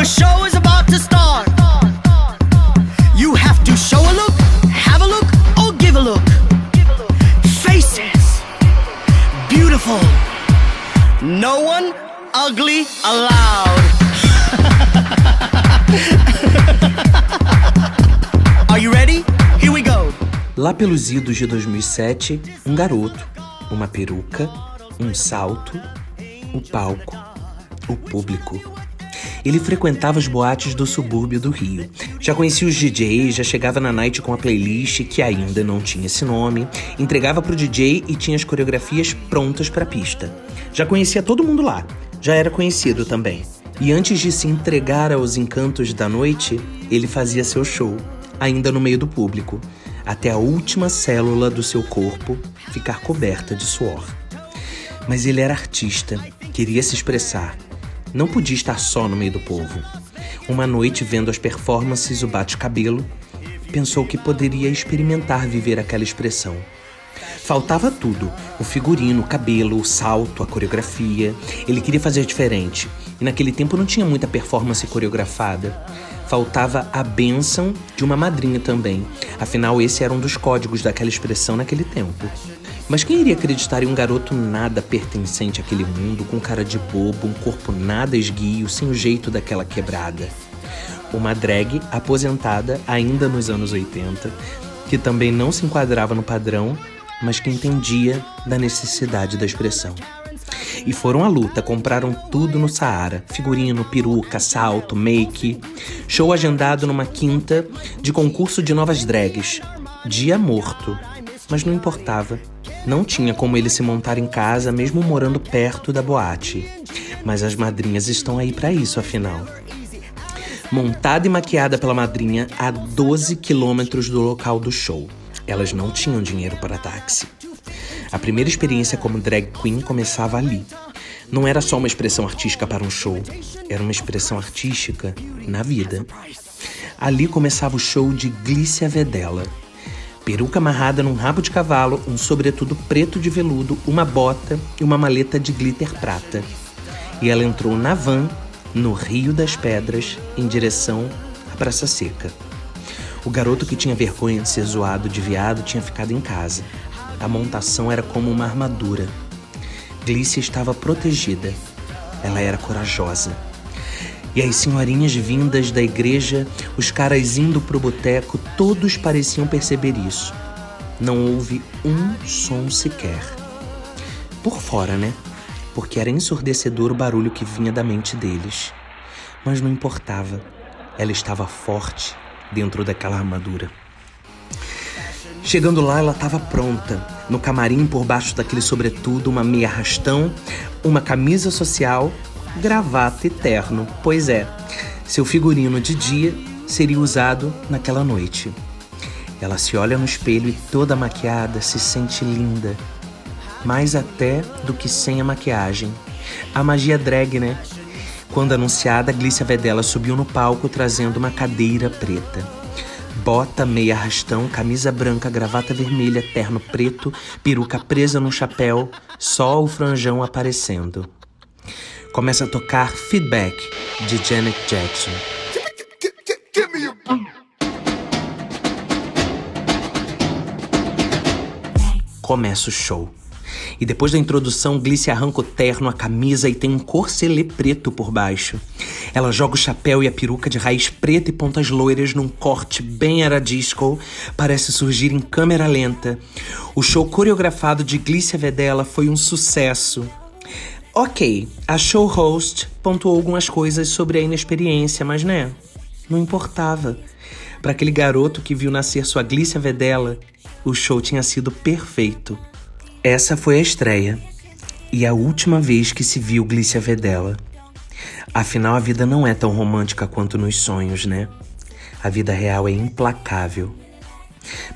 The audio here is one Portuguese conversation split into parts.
The show is about to start. You have to show a look, have a look, or give a look. Faces. Beautiful. No one ugly allowed. Are you ready? Here we go. Lá pelos idos de 2007, um garoto, uma peruca, um salto, o palco, o público. Ele frequentava as boates do subúrbio do Rio. Já conhecia os DJs, já chegava na night com a playlist que ainda não tinha esse nome, entregava pro DJ e tinha as coreografias prontas pra pista. Já conhecia todo mundo lá, já era conhecido também. E antes de se entregar aos encantos da noite, ele fazia seu show, ainda no meio do público, até a última célula do seu corpo ficar coberta de suor. Mas ele era artista, queria se expressar. Não podia estar só no meio do povo. Uma noite, vendo as performances, o bate-cabelo, pensou que poderia experimentar viver aquela expressão. Faltava tudo: o figurino, o cabelo, o salto, a coreografia. Ele queria fazer diferente. E naquele tempo não tinha muita performance coreografada. Faltava a bênção de uma madrinha também. Afinal, esse era um dos códigos daquela expressão naquele tempo. Mas quem iria acreditar em um garoto nada pertencente àquele mundo, com cara de bobo, um corpo nada esguio, sem o jeito daquela quebrada? Uma drag aposentada ainda nos anos 80, que também não se enquadrava no padrão, mas que entendia da necessidade da expressão. E foram à luta, compraram tudo no Saara: figurino, peruca, salto, make. Show agendado numa quinta de concurso de novas drags. Dia morto. Mas não importava. Não tinha como ele se montar em casa, mesmo morando perto da boate. Mas as madrinhas estão aí para isso, afinal. Montada e maquiada pela madrinha a 12 quilômetros do local do show. Elas não tinham dinheiro para táxi. A primeira experiência como drag queen começava ali. Não era só uma expressão artística para um show, era uma expressão artística na vida. Ali começava o show de Glícia Vedela. Peruca amarrada num rabo de cavalo, um sobretudo preto de veludo, uma bota e uma maleta de glitter prata. E ela entrou na van, no Rio das Pedras, em direção à Praça Seca. O garoto que tinha vergonha de ser zoado de viado tinha ficado em casa. A montação era como uma armadura. Glícia estava protegida. Ela era corajosa. E as senhorinhas vindas da igreja, os caras indo pro boteco, todos pareciam perceber isso. Não houve um som sequer. Por fora, né? Porque era ensurdecedor o barulho que vinha da mente deles. Mas não importava. Ela estava forte dentro daquela armadura. Chegando lá, ela estava pronta. No camarim, por baixo daquele sobretudo, uma meia rastão, uma camisa social, gravata e terno. Pois é, seu figurino de dia seria usado naquela noite. Ela se olha no espelho e toda maquiada se sente linda. Mais até do que sem a maquiagem. A magia drag, né? Quando anunciada, Glícia Vedela subiu no palco trazendo uma cadeira preta. Bota, meia rastão, camisa branca, gravata vermelha, terno preto, peruca presa no chapéu, só o franjão aparecendo. Começa a tocar Feedback, de Janet Jackson. Começa o show. E depois da introdução, Glice arranca o terno, a camisa e tem um corcelê preto por baixo. Ela joga o chapéu e a peruca de raiz preta e pontas loiras num corte bem era disco, parece surgir em câmera lenta. O show coreografado de Glícia Vedela foi um sucesso. Ok, a show host pontuou algumas coisas sobre a inexperiência, mas né, não importava. Para aquele garoto que viu nascer sua Glícia Vedela, o show tinha sido perfeito. Essa foi a estreia e a última vez que se viu Glícia Vedela. Afinal, a vida não é tão romântica quanto nos sonhos, né? A vida real é implacável.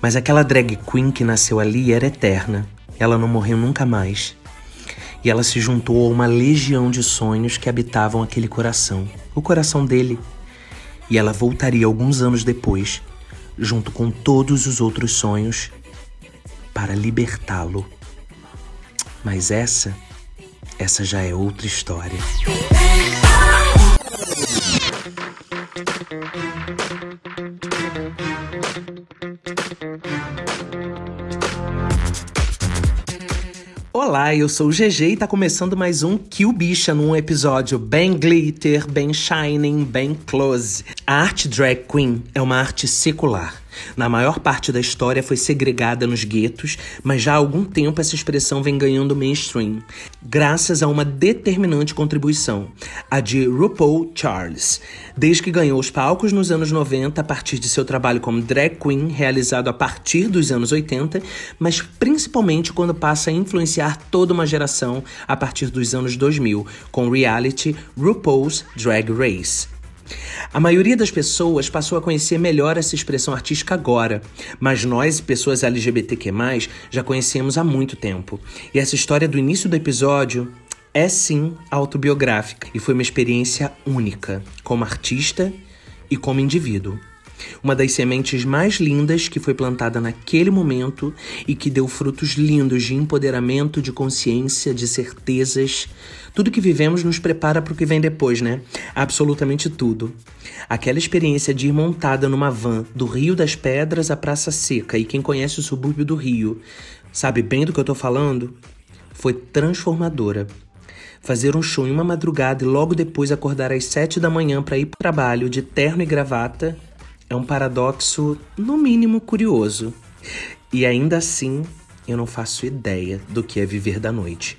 Mas aquela drag queen que nasceu ali era eterna. Ela não morreu nunca mais. E ela se juntou a uma legião de sonhos que habitavam aquele coração, o coração dele. E ela voltaria alguns anos depois, junto com todos os outros sonhos, para libertá-lo. Mas essa, essa já é outra história. Olá, eu sou o GG e tá começando mais um Kill Bicha num episódio bem glitter, bem shining, bem close. A arte drag queen é uma arte secular. Na maior parte da história foi segregada nos guetos, mas já há algum tempo essa expressão vem ganhando mainstream, graças a uma determinante contribuição, a de RuPaul Charles. Desde que ganhou os palcos nos anos 90 a partir de seu trabalho como drag queen, realizado a partir dos anos 80, mas principalmente quando passa a influenciar toda uma geração a partir dos anos 2000, com reality RuPaul's Drag Race. A maioria das pessoas passou a conhecer melhor essa expressão artística agora, mas nós, pessoas LGBTQ+, já conhecemos há muito tempo. E essa história do início do episódio é sim autobiográfica e foi uma experiência única, como artista e como indivíduo. Uma das sementes mais lindas que foi plantada naquele momento e que deu frutos lindos de empoderamento, de consciência, de certezas. Tudo que vivemos nos prepara para o que vem depois, né? Absolutamente tudo. Aquela experiência de ir montada numa van do Rio das Pedras à Praça Seca, e quem conhece o subúrbio do Rio sabe bem do que eu tô falando, foi transformadora fazer um show em uma madrugada e logo depois acordar às sete da manhã para ir para o trabalho de terno e gravata é um paradoxo, no mínimo, curioso. E ainda assim, eu não faço ideia do que é viver da noite.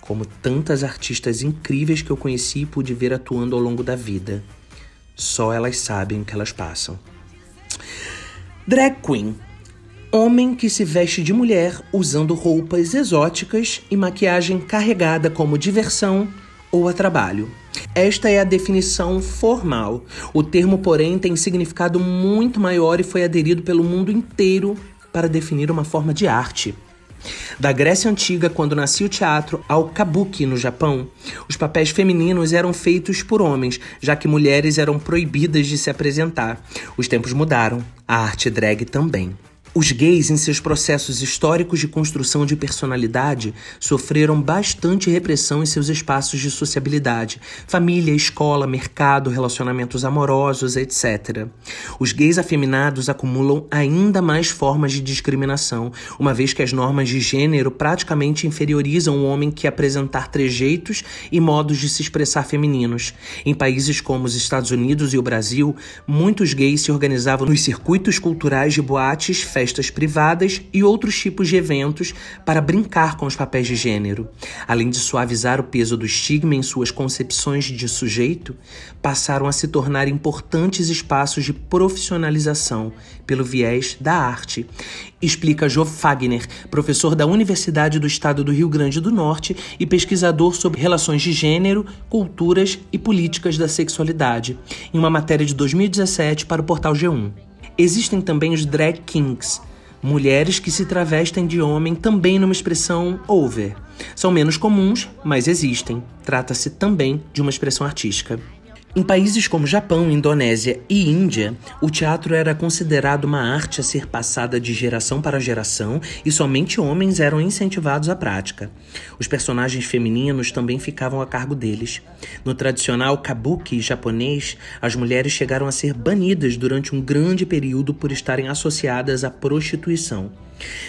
Como tantas artistas incríveis que eu conheci e pude ver atuando ao longo da vida. Só elas sabem o que elas passam. Drag Queen. Homem que se veste de mulher usando roupas exóticas e maquiagem carregada como diversão ou a trabalho. Esta é a definição formal. O termo, porém, tem significado muito maior e foi aderido pelo mundo inteiro para definir uma forma de arte. Da Grécia Antiga, quando nascia o teatro, ao kabuki no Japão, os papéis femininos eram feitos por homens, já que mulheres eram proibidas de se apresentar. Os tempos mudaram, a arte drag também. Os gays, em seus processos históricos de construção de personalidade, sofreram bastante repressão em seus espaços de sociabilidade, família, escola, mercado, relacionamentos amorosos, etc. Os gays afeminados acumulam ainda mais formas de discriminação, uma vez que as normas de gênero praticamente inferiorizam o homem que apresentar trejeitos e modos de se expressar femininos. Em países como os Estados Unidos e o Brasil, muitos gays se organizavam nos circuitos culturais de boates, festas festas privadas e outros tipos de eventos para brincar com os papéis de gênero. Além de suavizar o peso do estigma em suas concepções de sujeito, passaram a se tornar importantes espaços de profissionalização pelo viés da arte. Explica Jo Fagner, professor da Universidade do Estado do Rio Grande do Norte e pesquisador sobre relações de gênero, culturas e políticas da sexualidade, em uma matéria de 2017 para o portal G1. Existem também os drag kings, mulheres que se travestem de homem também numa expressão over. São menos comuns, mas existem. Trata-se também de uma expressão artística. Em países como Japão, Indonésia e Índia, o teatro era considerado uma arte a ser passada de geração para geração e somente homens eram incentivados à prática. Os personagens femininos também ficavam a cargo deles. No tradicional kabuki japonês, as mulheres chegaram a ser banidas durante um grande período por estarem associadas à prostituição.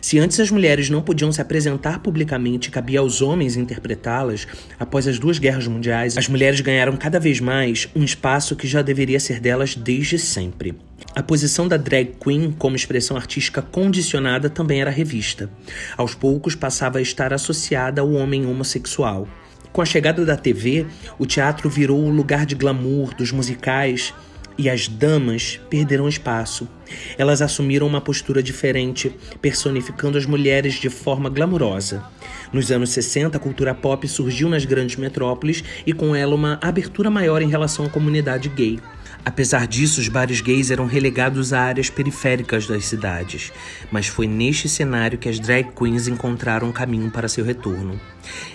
Se antes as mulheres não podiam se apresentar publicamente e cabia aos homens interpretá-las, após as duas guerras mundiais, as mulheres ganharam cada vez mais um espaço que já deveria ser delas desde sempre. A posição da drag queen como expressão artística condicionada também era revista. Aos poucos passava a estar associada ao homem homossexual. Com a chegada da TV, o teatro virou o lugar de glamour dos musicais e as damas perderam espaço. Elas assumiram uma postura diferente, personificando as mulheres de forma glamurosa. Nos anos 60, a cultura pop surgiu nas grandes metrópoles e com ela uma abertura maior em relação à comunidade gay. Apesar disso, os bares gays eram relegados a áreas periféricas das cidades, mas foi neste cenário que as drag queens encontraram um caminho para seu retorno.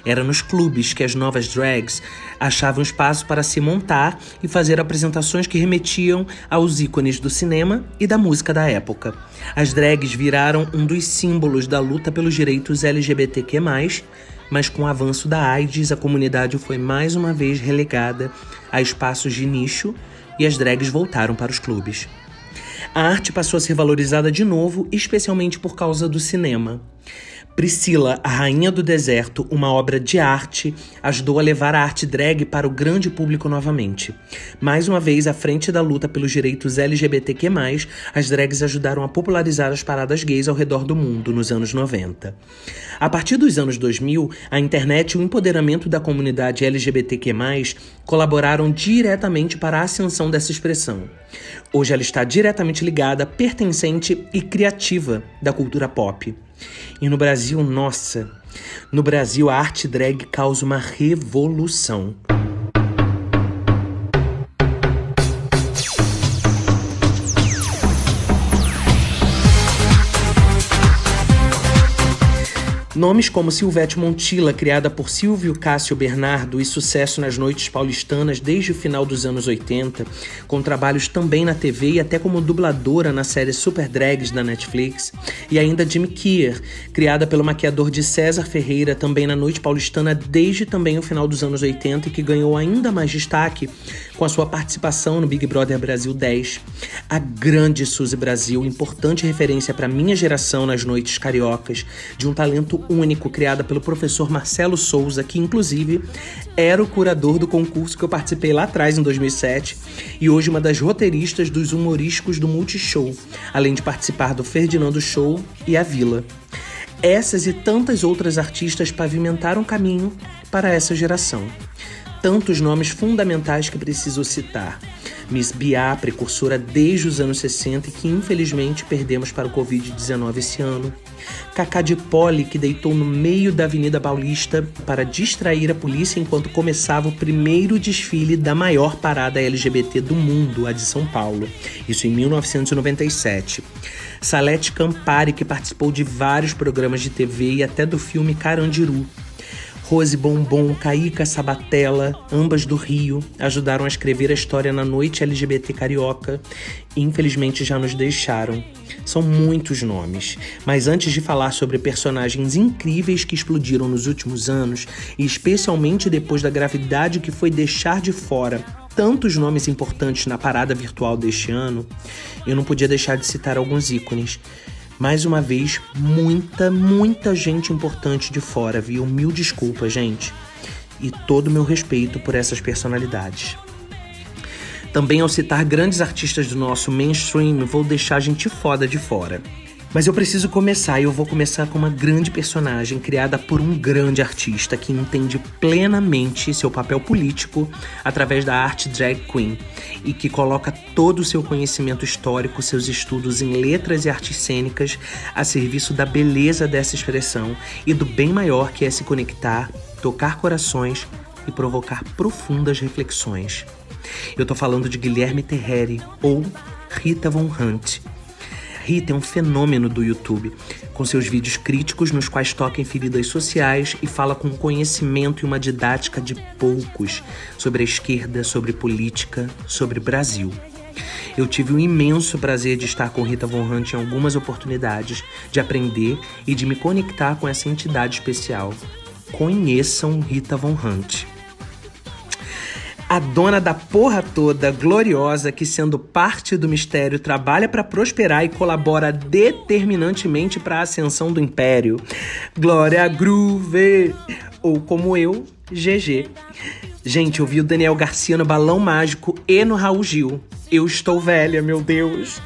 Era nos clubes que as novas drags achavam espaço para se montar e fazer apresentações que remetiam aos ícones do cinema e da música da época. As drags viraram um dos símbolos da luta pelos direitos LGBTQ+, mas com o avanço da AIDS, a comunidade foi mais uma vez relegada a espaços de nicho e as drags voltaram para os clubes. A arte passou a ser valorizada de novo, especialmente por causa do cinema. Priscila, a Rainha do Deserto, uma obra de arte, ajudou a levar a arte drag para o grande público novamente. Mais uma vez, à frente da luta pelos direitos LGBTQ, as drags ajudaram a popularizar as paradas gays ao redor do mundo nos anos 90. A partir dos anos 2000, a internet e o empoderamento da comunidade LGBTQ, colaboraram diretamente para a ascensão dessa expressão. Hoje ela está diretamente ligada, pertencente e criativa da cultura pop. E no Brasil, nossa, no Brasil a arte drag causa uma revolução. Nomes como Silvete Montilla, criada por Silvio Cássio Bernardo e sucesso nas noites paulistanas desde o final dos anos 80, com trabalhos também na TV e até como dubladora na série Super Drags da Netflix, e ainda Jimmy Kier, criada pelo maquiador de César Ferreira também na noite paulistana desde também o final dos anos 80 e que ganhou ainda mais destaque com a sua participação no Big Brother Brasil 10. A grande Suzy Brasil, importante referência para minha geração nas noites cariocas, de um talento único criada pelo professor Marcelo Souza, que inclusive era o curador do concurso que eu participei lá atrás em 2007 e hoje uma das roteiristas dos humorísticos do Multishow, além de participar do Ferdinando Show e a Vila. Essas e tantas outras artistas pavimentaram caminho para essa geração. Tantos nomes fundamentais que preciso citar. Miss Bia, precursora desde os anos 60 e que infelizmente perdemos para o Covid-19 esse ano. Cacá de Poli, que deitou no meio da Avenida Paulista para distrair a polícia enquanto começava o primeiro desfile da maior parada LGBT do mundo, a de São Paulo. Isso em 1997. Salete Campari, que participou de vários programas de TV e até do filme Carandiru. Rose Bombom, Caíca Sabatella, ambas do Rio, ajudaram a escrever a história na noite LGBT carioca e infelizmente já nos deixaram. São muitos nomes, mas antes de falar sobre personagens incríveis que explodiram nos últimos anos, e especialmente depois da gravidade que foi deixar de fora tantos nomes importantes na parada virtual deste ano, eu não podia deixar de citar alguns ícones. Mais uma vez, muita, muita gente importante de fora, viu? Mil desculpas, gente. E todo o meu respeito por essas personalidades. Também ao citar grandes artistas do nosso mainstream, vou deixar gente foda de fora. Mas eu preciso começar e eu vou começar com uma grande personagem criada por um grande artista que entende plenamente seu papel político através da arte drag queen e que coloca todo o seu conhecimento histórico, seus estudos em letras e artes cênicas a serviço da beleza dessa expressão e do bem maior que é se conectar, tocar corações e provocar profundas reflexões. Eu tô falando de Guilherme Terreri ou Rita Von Hunt Rita é um fenômeno do YouTube, com seus vídeos críticos nos quais toca em feridas sociais e fala com conhecimento e uma didática de poucos sobre a esquerda, sobre política, sobre Brasil. Eu tive o imenso prazer de estar com Rita Von Hunt em algumas oportunidades, de aprender e de me conectar com essa entidade especial. Conheçam Rita Von Hunt a dona da porra toda, gloriosa, que sendo parte do mistério trabalha para prosperar e colabora determinantemente para a ascensão do império. Glória Groove! Ou como eu, GG. Gente, eu vi o Daniel Garcia no Balão Mágico e no Raul Gil. Eu estou velha, meu Deus.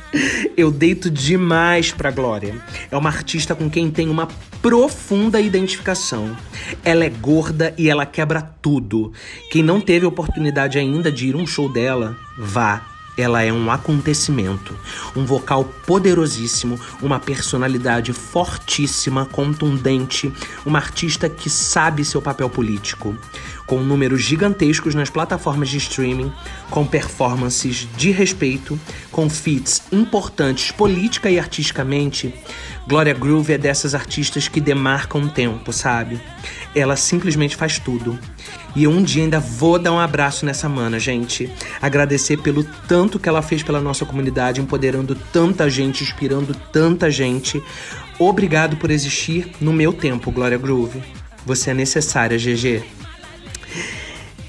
Eu deito demais pra Glória. É uma artista com quem tenho uma profunda identificação. Ela é gorda e ela quebra tudo. Quem não teve oportunidade ainda de ir um show dela, vá. Ela é um acontecimento, um vocal poderosíssimo, uma personalidade fortíssima, contundente, uma artista que sabe seu papel político. Com números gigantescos nas plataformas de streaming, com performances de respeito, com feats importantes política e artisticamente, Gloria Groove é dessas artistas que demarcam o tempo, sabe? Ela simplesmente faz tudo. E um dia ainda vou dar um abraço nessa mana, gente. Agradecer pelo tanto que ela fez pela nossa comunidade, empoderando tanta gente, inspirando tanta gente. Obrigado por existir no meu tempo, Glória Groove. Você é necessária, GG.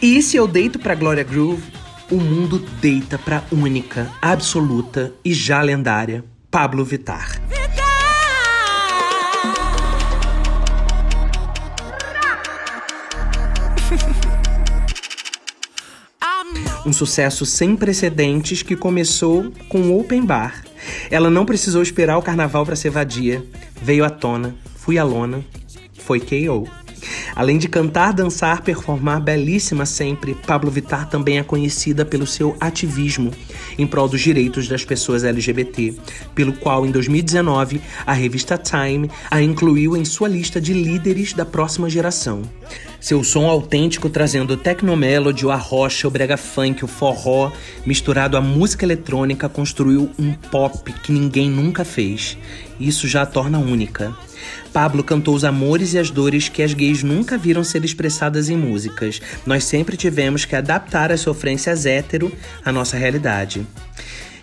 E se eu deito pra Glória Groove, o mundo deita pra única, absoluta e já lendária Pablo Vittar. Um sucesso sem precedentes que começou com open bar. Ela não precisou esperar o carnaval para ser vadia. Veio à tona, fui à lona, foi KO. Além de cantar, dançar, performar belíssima sempre, Pablo Vittar também é conhecida pelo seu ativismo em prol dos direitos das pessoas LGBT, pelo qual em 2019 a revista Time a incluiu em sua lista de líderes da próxima geração. Seu som autêntico trazendo o technomelody, o arrocha, o brega funk, o forró, misturado à música eletrônica, construiu um pop que ninguém nunca fez. Isso já a torna única. Pablo cantou os amores e as dores que as gays nunca viram ser expressadas em músicas. Nós sempre tivemos que adaptar as sofrências hétero à nossa realidade.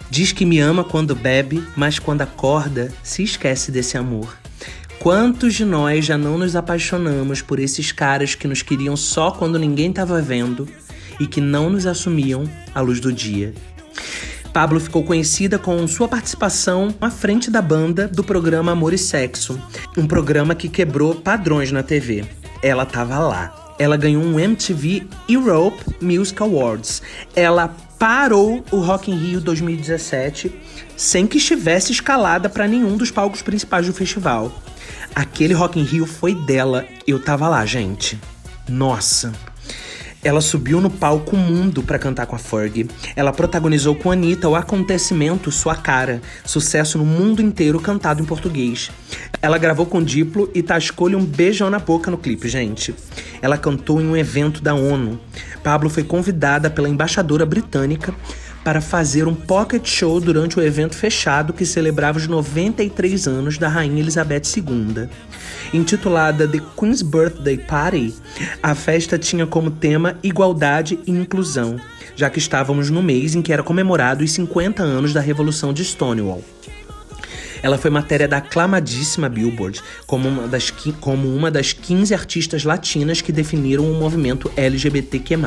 Diz que me ama quando bebe, mas quando acorda, se esquece desse amor. Quantos de nós já não nos apaixonamos por esses caras que nos queriam só quando ninguém estava vendo e que não nos assumiam à luz do dia? Pablo ficou conhecida com sua participação à frente da banda do programa Amor e Sexo, um programa que quebrou padrões na TV. Ela estava lá. Ela ganhou um MTV Europe Music Awards. Ela parou o Rock in Rio 2017 sem que estivesse escalada para nenhum dos palcos principais do festival. Aquele Rock in Rio foi dela. Eu tava lá, gente. Nossa. Ela subiu no palco mundo para cantar com a Fergie. Ela protagonizou com Anitta o acontecimento Sua Cara, sucesso no mundo inteiro cantado em português. Ela gravou com Diplo e tascou-lhe um beijão na boca no clipe, gente. Ela cantou em um evento da ONU. Pablo foi convidada pela embaixadora britânica para fazer um pocket show durante o evento fechado que celebrava os 93 anos da Rainha Elizabeth II. Intitulada The Queen's Birthday Party, a festa tinha como tema igualdade e inclusão, já que estávamos no mês em que era comemorado os 50 anos da Revolução de Stonewall. Ela foi matéria da aclamadíssima Billboard como uma, das, como uma das 15 artistas latinas que definiram o movimento LGBTQ+.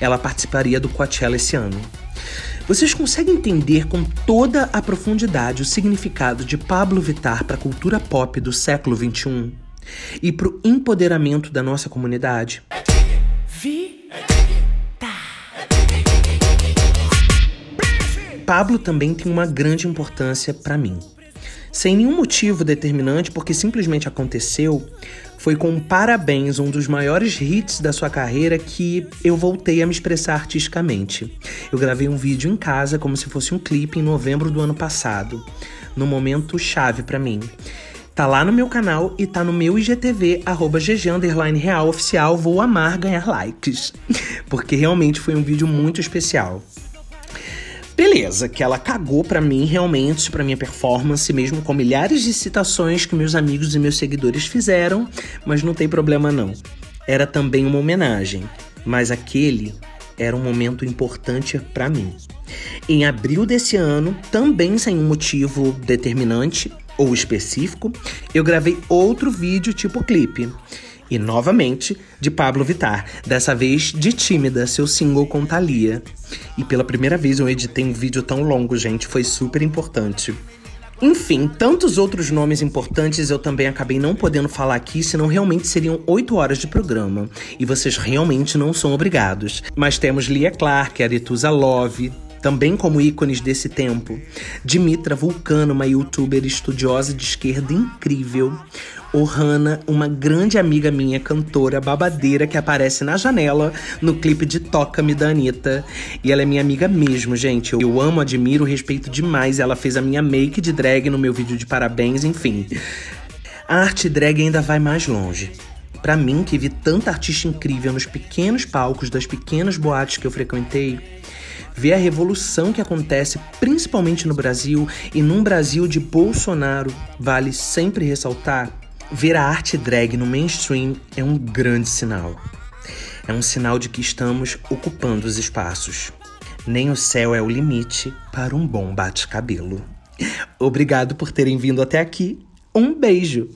Ela participaria do Coachella esse ano. Vocês conseguem entender com toda a profundidade o significado de Pablo Vittar para a cultura pop do século XXI e para o empoderamento da nossa comunidade? Pablo também tem uma grande importância para mim. Sem nenhum motivo determinante, porque simplesmente aconteceu, foi com Parabéns, um dos maiores hits da sua carreira, que eu voltei a me expressar artisticamente. Eu gravei um vídeo em casa como se fosse um clipe em novembro do ano passado, no momento chave para mim. Tá lá no meu canal e tá no meu IGTV, arroba Real Oficial. Vou amar ganhar likes, porque realmente foi um vídeo muito especial. Beleza, que ela cagou para mim realmente, para minha performance, mesmo com milhares de citações que meus amigos e meus seguidores fizeram, mas não tem problema não. Era também uma homenagem, mas aquele era um momento importante para mim. Em abril desse ano, também sem um motivo determinante ou específico, eu gravei outro vídeo tipo clipe e novamente de Pablo Vittar, dessa vez de Tímida, seu single com Thalia. E pela primeira vez eu editei um vídeo tão longo, gente, foi super importante. Enfim, tantos outros nomes importantes eu também acabei não podendo falar aqui, senão realmente seriam 8 horas de programa. E vocês realmente não são obrigados. Mas temos Lia Clark, Aretusa Love, também como ícones desse tempo. Dimitra Vulcano, uma youtuber estudiosa de esquerda incrível. Ohana, uma grande amiga minha, cantora, babadeira, que aparece na janela no clipe de Toca-me da Anitta. E ela é minha amiga mesmo, gente. Eu amo, admiro, respeito demais. Ela fez a minha make de drag no meu vídeo de parabéns, enfim. A arte drag ainda vai mais longe. Para mim, que vi tanta artista incrível nos pequenos palcos das pequenas boates que eu frequentei, ver a revolução que acontece principalmente no Brasil e num Brasil de Bolsonaro, vale sempre ressaltar Ver a arte drag no mainstream é um grande sinal. É um sinal de que estamos ocupando os espaços. Nem o céu é o limite para um bom bate-cabelo. Obrigado por terem vindo até aqui. Um beijo!